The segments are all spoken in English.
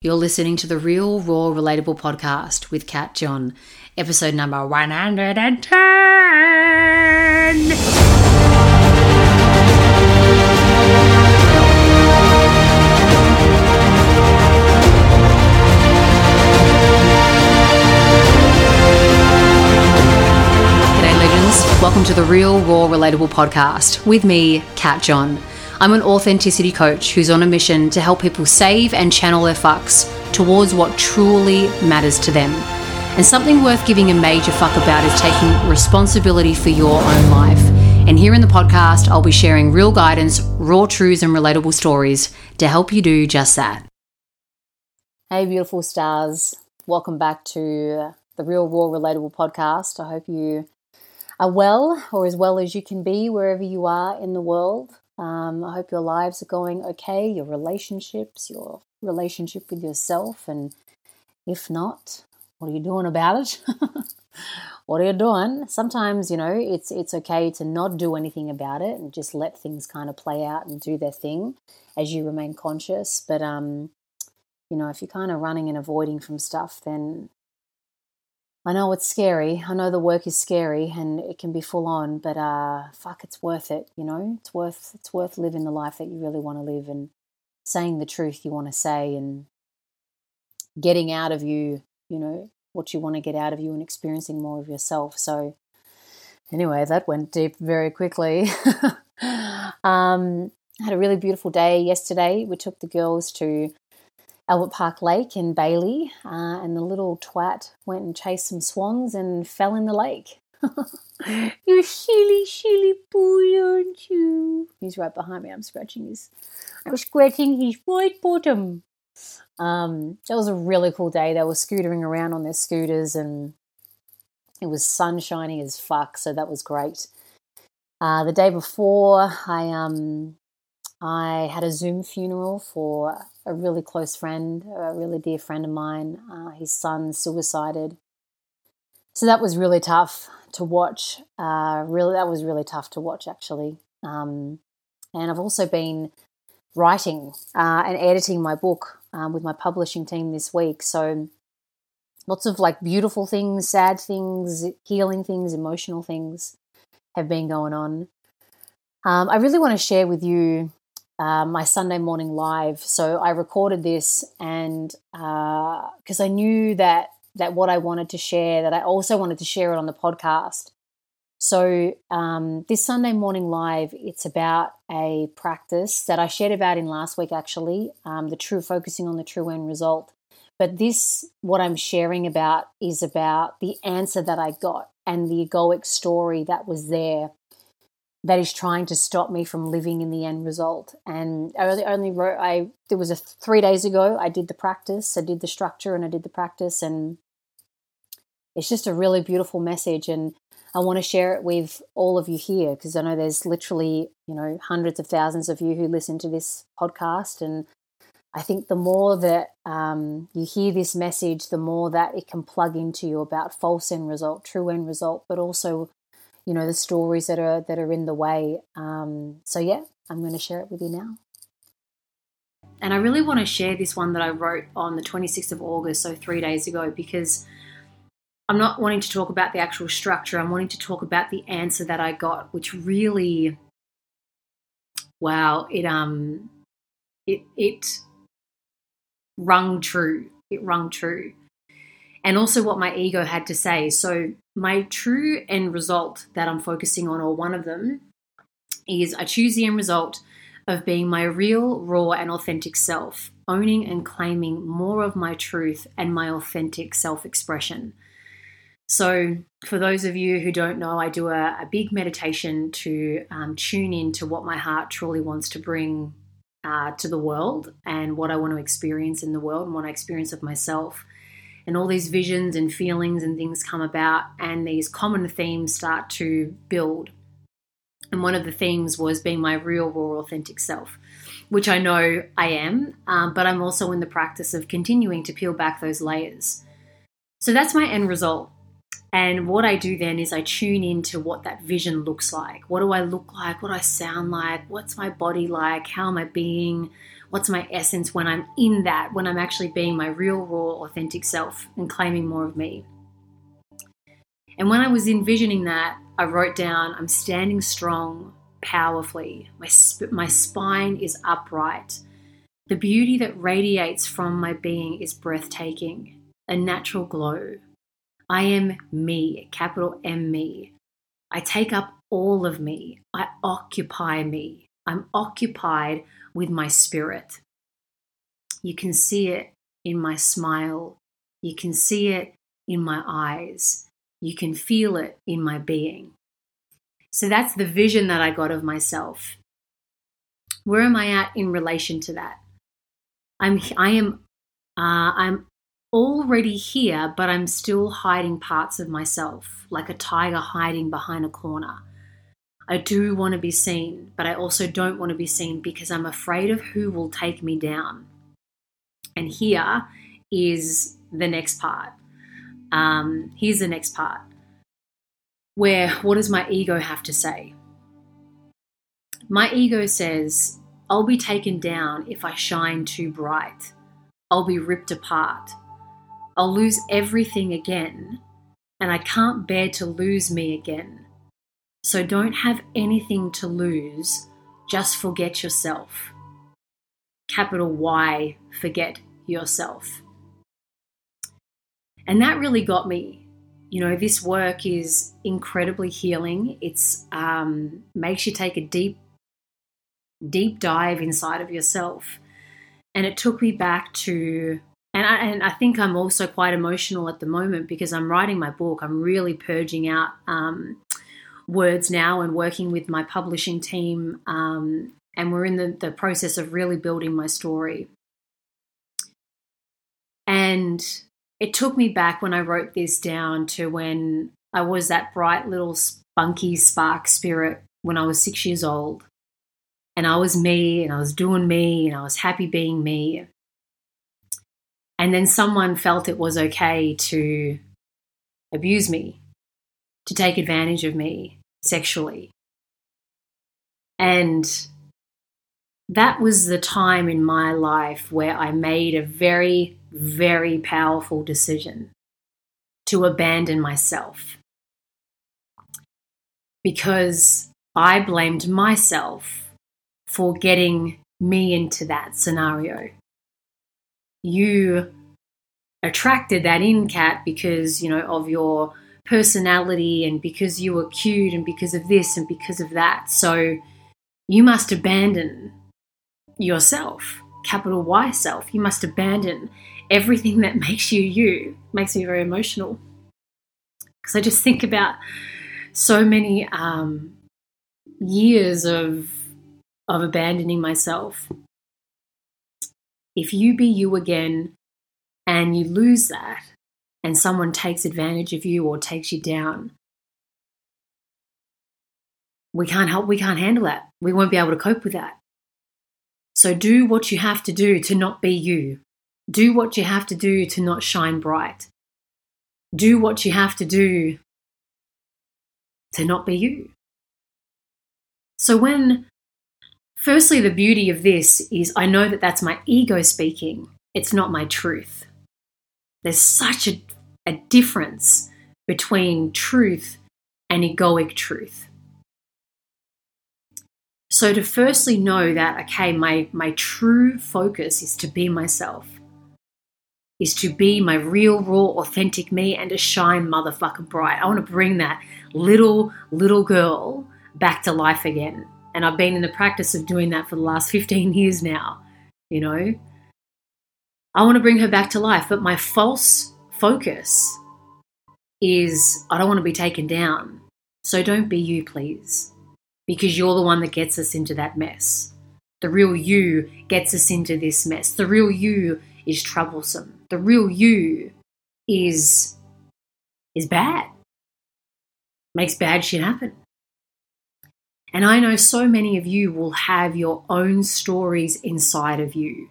You're listening to the Real, Raw, Relatable podcast with Kat John, episode number 110. G'day, legends. Welcome to the Real, Raw, Relatable podcast with me, Kat John. I'm an authenticity coach who's on a mission to help people save and channel their fucks towards what truly matters to them. And something worth giving a major fuck about is taking responsibility for your own life. And here in the podcast, I'll be sharing real guidance, raw truths, and relatable stories to help you do just that. Hey, beautiful stars. Welcome back to the Real, Raw, Relatable podcast. I hope you are well or as well as you can be wherever you are in the world. Um, I hope your lives are going okay, your relationships, your relationship with yourself, and if not, what are you doing about it? what are you doing? Sometimes, you know, it's it's okay to not do anything about it and just let things kind of play out and do their thing as you remain conscious. But um, you know, if you're kind of running and avoiding from stuff, then I know it's scary. I know the work is scary and it can be full on, but uh, fuck, it's worth it. You know, it's worth it's worth living the life that you really want to live and saying the truth you want to say and getting out of you, you know, what you want to get out of you and experiencing more of yourself. So, anyway, that went deep very quickly. um, had a really beautiful day yesterday. We took the girls to Albert Park Lake in Bailey, uh, and the little twat went and chased some swans and fell in the lake. You're silly, silly boy, aren't you? He's right behind me. I'm scratching his, I'm scratching his white bottom. Um, that was a really cool day. They were scootering around on their scooters, and it was sunshiny as fuck. So that was great. Uh, the day before, I um, I had a Zoom funeral for a really close friend, a really dear friend of mine. Uh, his son suicided. So that was really tough to watch. Uh, really, that was really tough to watch, actually. Um, and I've also been writing uh, and editing my book um, with my publishing team this week. So lots of like beautiful things, sad things, healing things, emotional things have been going on. Um, I really want to share with you uh, my Sunday morning live. So I recorded this, and because uh, I knew that that what I wanted to share, that I also wanted to share it on the podcast. So um, this Sunday morning live, it's about a practice that I shared about in last week, actually, um, the true focusing on the true end result. But this, what I'm sharing about, is about the answer that I got and the egoic story that was there that is trying to stop me from living in the end result. And I only, only wrote, I, there was a three days ago, I did the practice, I did the structure and I did the practice. And it's just a really beautiful message. And I want to share it with all of you here because I know there's literally, you know, hundreds of thousands of you who listen to this podcast. And I think the more that um, you hear this message, the more that it can plug into you about false end result, true end result, but also you know the stories that are that are in the way. Um, so yeah i'm going to share it with you now. And i really want to share this one that i wrote on the 26th of august so three days ago because i'm not wanting to talk about the actual structure. I'm wanting to talk about the answer that i got which really wow it um it it rung true. It rung true. And also what my ego had to say. So, my true end result that I'm focusing on, or one of them, is I choose the end result of being my real, raw, and authentic self, owning and claiming more of my truth and my authentic self expression. So, for those of you who don't know, I do a, a big meditation to um, tune in to what my heart truly wants to bring uh, to the world and what I want to experience in the world and what I experience of myself and all these visions and feelings and things come about, and these common themes start to build. And one of the themes was being my real, raw, authentic self, which I know I am, um, but I'm also in the practice of continuing to peel back those layers. So that's my end result. And what I do then is I tune into what that vision looks like. What do I look like? What do I sound like? What's my body like? How am I being? What's my essence when I'm in that, when I'm actually being my real, raw, authentic self and claiming more of me. And when I was envisioning that, I wrote down, I'm standing strong, powerfully. My, sp- my spine is upright. The beauty that radiates from my being is breathtaking, a natural glow. I am me, capital M me. I take up all of me. I occupy me. I'm occupied with my spirit. You can see it in my smile. You can see it in my eyes. You can feel it in my being. So that's the vision that I got of myself. Where am I at in relation to that? I'm I am uh, I'm already here, but I'm still hiding parts of myself, like a tiger hiding behind a corner. I do want to be seen, but I also don't want to be seen because I'm afraid of who will take me down. And here is the next part. Um, here's the next part where what does my ego have to say? My ego says, I'll be taken down if I shine too bright. I'll be ripped apart. I'll lose everything again, and I can't bear to lose me again. So don't have anything to lose, just forget yourself. Capital Y, forget yourself. And that really got me you know this work is incredibly healing it's um, makes you take a deep deep dive inside of yourself and it took me back to and I, and I think i'm also quite emotional at the moment because i'm writing my book i'm really purging out um, words now and working with my publishing team um, and we're in the, the process of really building my story and it took me back when I wrote this down to when I was that bright little spunky spark spirit when I was six years old. And I was me and I was doing me and I was happy being me. And then someone felt it was okay to abuse me, to take advantage of me sexually. And that was the time in my life where I made a very very powerful decision to abandon myself because I blamed myself for getting me into that scenario. You attracted that in, Kat, because, you know, of your personality and because you were cute and because of this and because of that. So you must abandon yourself, capital Y self. You must abandon everything that makes you you makes me very emotional because I just think about so many um, years of of abandoning myself. If you be you again and you lose that, and someone takes advantage of you or takes you down, we can't help. We can't handle that. We won't be able to cope with that. So do what you have to do to not be you. Do what you have to do to not shine bright. Do what you have to do to not be you. So, when, firstly, the beauty of this is I know that that's my ego speaking, it's not my truth. There's such a, a difference between truth and egoic truth. So to firstly know that, okay, my, my true focus is to be myself is to be my real, raw, authentic me and to shine motherfucking bright. I want to bring that little, little girl back to life again. And I've been in the practice of doing that for the last 15 years now, you know. I want to bring her back to life, but my false focus is I don't want to be taken down. So don't be you, please, because you're the one that gets us into that mess. The real you gets us into this mess. The real you is troublesome the real you is is bad. Makes bad shit happen. And I know so many of you will have your own stories inside of you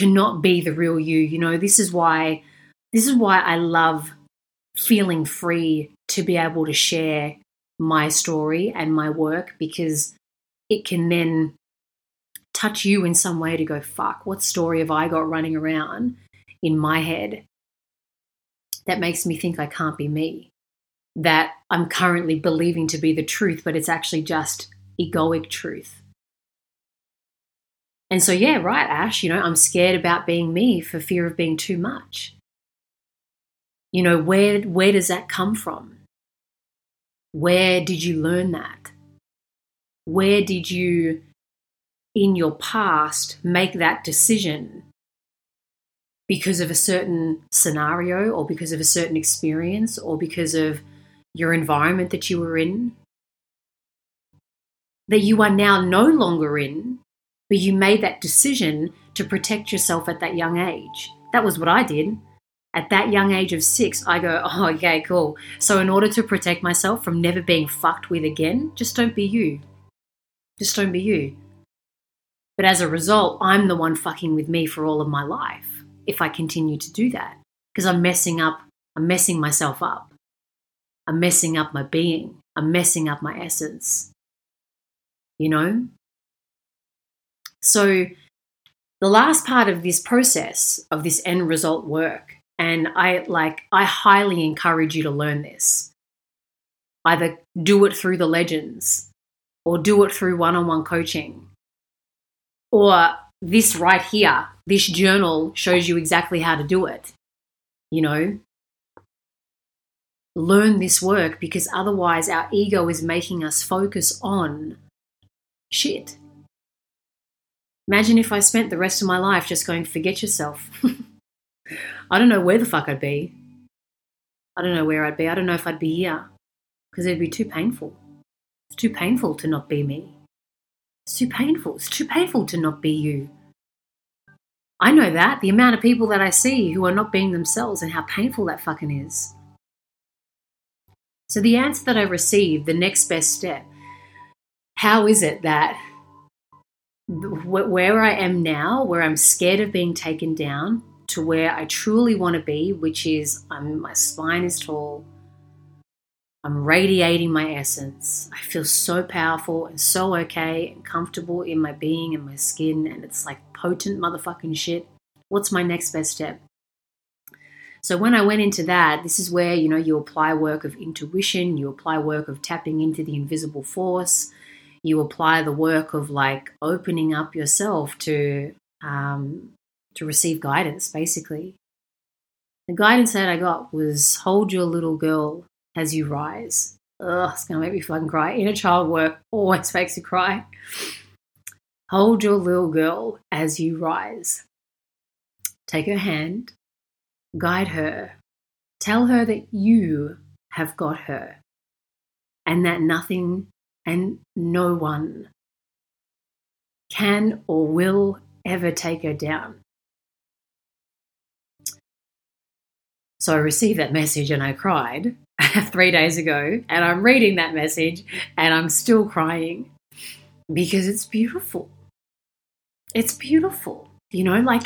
to not be the real you. You know, this is why this is why I love feeling free to be able to share my story and my work because it can then touch you in some way to go, fuck, what story have I got running around in my head that makes me think I can't be me? That I'm currently believing to be the truth, but it's actually just egoic truth. And so, yeah, right, Ash, you know, I'm scared about being me for fear of being too much. You know, where, where does that come from? Where did you learn that? Where did you, in your past, make that decision because of a certain scenario or because of a certain experience or because of your environment that you were in? That you are now no longer in, but you made that decision to protect yourself at that young age. That was what I did at that young age of six, I go, oh, okay, cool. So, in order to protect myself from never being fucked with again, just don't be you. Just don't be you. But as a result, I'm the one fucking with me for all of my life if I continue to do that. Because I'm messing up, I'm messing myself up. I'm messing up my being. I'm messing up my essence. You know? So, the last part of this process, of this end result work, and I like I highly encourage you to learn this. Either do it through the legends or do it through one-on-one coaching. Or this right here, this journal shows you exactly how to do it. You know, learn this work because otherwise our ego is making us focus on shit. Imagine if I spent the rest of my life just going, forget yourself. I don't know where the fuck I'd be. I don't know where I'd be. I don't know if I'd be here because it'd be too painful. It's too painful to not be me. It's too painful. It's too painful to not be you. I know that. The amount of people that I see who are not being themselves and how painful that fucking is. So, the answer that I received, the next best step, how is it that where I am now, where I'm scared of being taken down, to where I truly want to be, which is I'm, my spine is tall. I'm radiating my essence. I feel so powerful and so okay and comfortable in my being and my skin, and it's like potent motherfucking shit. What's my next best step? So when I went into that, this is where you know you apply work of intuition, you apply work of tapping into the invisible force, you apply the work of like opening up yourself to um, to receive guidance, basically. The guidance that I got was hold your little girl as you rise. Ugh, it's gonna make me fucking cry. Inner child work always makes you cry. Hold your little girl as you rise. Take her hand, guide her, tell her that you have got her, and that nothing and no one can or will ever take her down. So I received that message and I cried three days ago. And I'm reading that message and I'm still crying because it's beautiful. It's beautiful. You know, like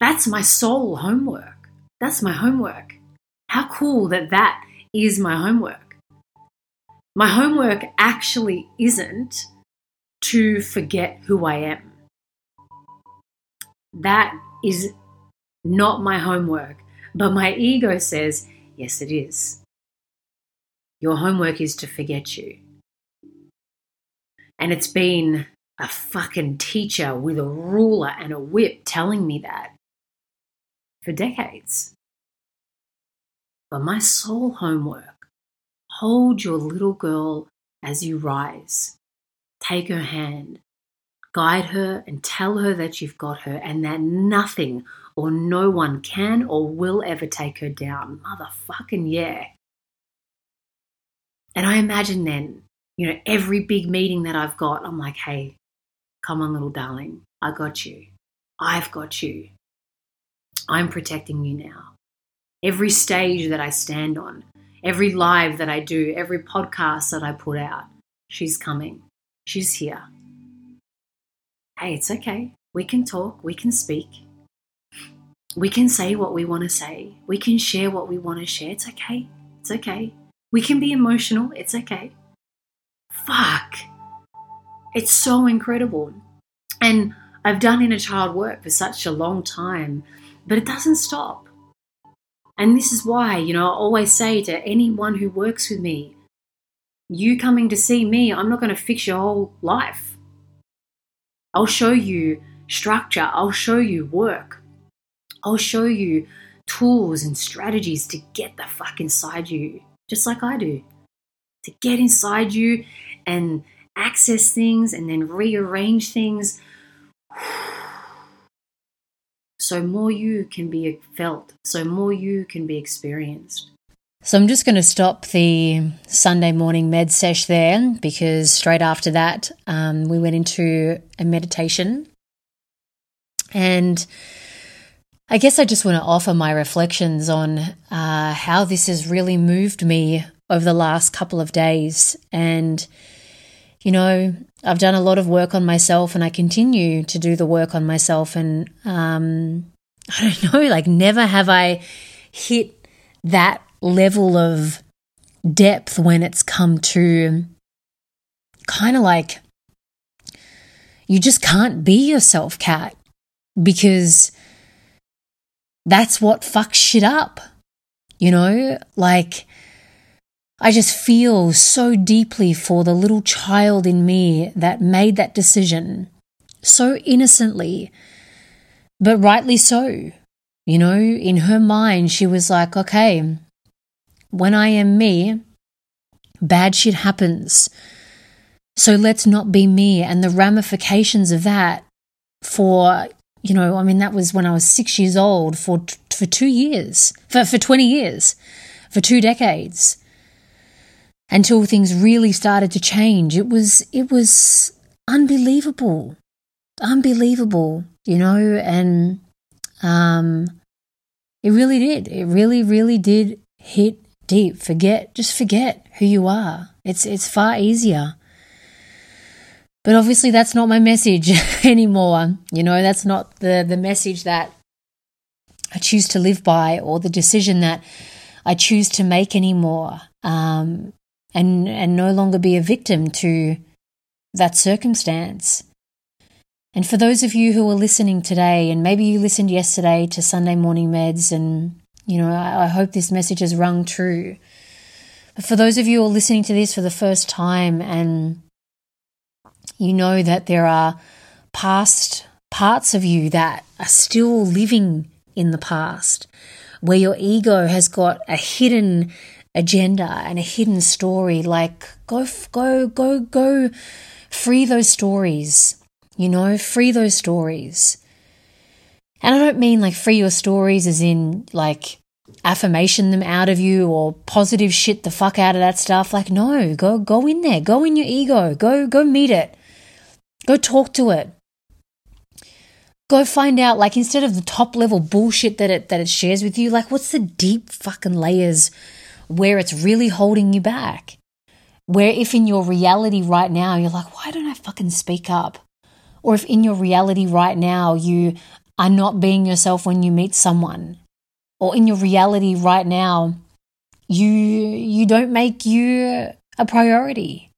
that's my soul homework. That's my homework. How cool that that is my homework. My homework actually isn't to forget who I am. That is not my homework. But my ego says, yes, it is. Your homework is to forget you. And it's been a fucking teacher with a ruler and a whip telling me that for decades. But my soul homework hold your little girl as you rise. Take her hand, guide her, and tell her that you've got her and that nothing or no one can or will ever take her down. Motherfucking yeah. And I imagine then, you know, every big meeting that I've got, I'm like, hey, come on, little darling, I got you. I've got you. I'm protecting you now. Every stage that I stand on, every live that I do, every podcast that I put out, she's coming. She's here. Hey, it's okay. We can talk, we can speak we can say what we want to say. We can share what we want to share. It's okay. It's okay. We can be emotional. It's okay. Fuck. It's so incredible. And I've done inner child work for such a long time, but it doesn't stop. And this is why, you know, I always say to anyone who works with me, you coming to see me, I'm not going to fix your whole life. I'll show you structure, I'll show you work, I'll show you tools and strategies to get the fuck inside you, just like I do. To get inside you and access things and then rearrange things so more you can be felt, so more you can be experienced. So I'm just going to stop the Sunday morning med sesh there because straight after that um, we went into a meditation, and I guess I just want to offer my reflections on uh, how this has really moved me over the last couple of days, and you know I've done a lot of work on myself and I continue to do the work on myself. And um, I don't know, like, never have I hit that level of depth when it's come to kind of like you just can't be yourself, Kat, because that's what fucks shit up. You know, like I just feel so deeply for the little child in me that made that decision so innocently, but rightly so. You know, in her mind, she was like, okay, when I am me, bad shit happens. So let's not be me. And the ramifications of that for, you know, I mean, that was when I was six years old for, for two years, for, for 20 years, for two decades until things really started to change. It was it was unbelievable, unbelievable, you know, and um, it really did. It really, really did hit deep. Forget, just forget who you are. It's it's far easier. But obviously, that's not my message anymore. You know, that's not the the message that I choose to live by, or the decision that I choose to make anymore. Um, and and no longer be a victim to that circumstance. And for those of you who are listening today, and maybe you listened yesterday to Sunday morning meds, and you know, I, I hope this message has rung true. But for those of you who are listening to this for the first time, and you know that there are past parts of you that are still living in the past, where your ego has got a hidden agenda and a hidden story. Like, go, go, go, go, free those stories, you know, free those stories. And I don't mean like free your stories as in like affirmation them out of you or positive shit the fuck out of that stuff. Like, no, go, go in there, go in your ego, go, go meet it, go talk to it. Go find out, like, instead of the top level bullshit that it that it shares with you, like, what's the deep fucking layers where it's really holding you back. Where if in your reality right now, you're like, why don't I fucking speak up? Or if in your reality right now, you are not being yourself when you meet someone, or in your reality right now, you you don't make you a priority.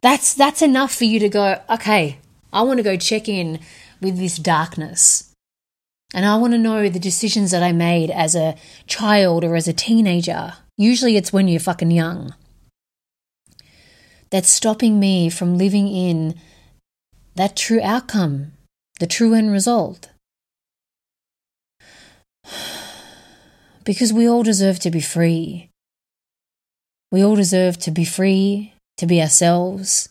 That's that's enough for you to go, okay, I want to go check in with this darkness. And I want to know the decisions that I made as a child or as a teenager. Usually it's when you're fucking young. That's stopping me from living in that true outcome, the true end result. Because we all deserve to be free. We all deserve to be free, to be ourselves,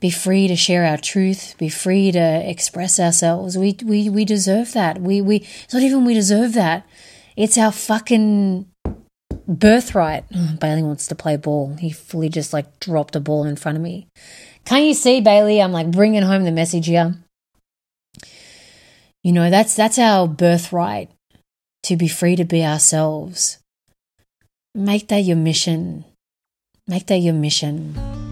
be free to share our truth, be free to express ourselves. We we we deserve that. We we it's not even we deserve that. It's our fucking birthright. Oh, Bailey wants to play ball. He fully just like dropped a ball in front of me. Can't you see, Bailey? I'm like bringing home the message here. You know, that's that's our birthright to be free to be ourselves. Make that your mission. Make that your mission.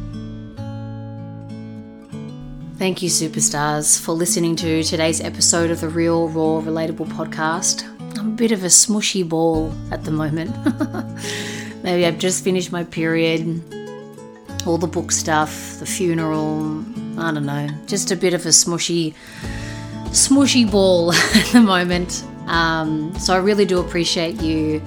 Thank you, superstars, for listening to today's episode of the Real, Raw, Relatable podcast. I'm a bit of a smushy ball at the moment. Maybe I've just finished my period, all the book stuff, the funeral, I don't know, just a bit of a smushy, smushy ball at the moment. Um, so I really do appreciate you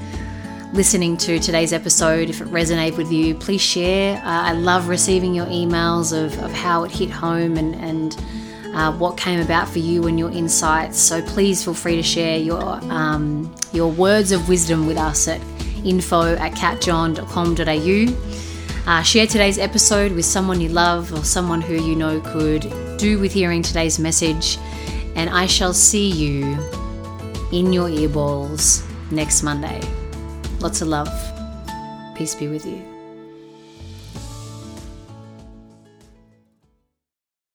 listening to today's episode. If it resonated with you, please share. Uh, I love receiving your emails of, of how it hit home and, and uh, what came about for you and your insights. So please feel free to share your, um, your words of wisdom with us at info at katjohn.com.au. Uh, share today's episode with someone you love or someone who you know could do with hearing today's message. And I shall see you in your earballs next Monday. Lots of love. Peace be with you.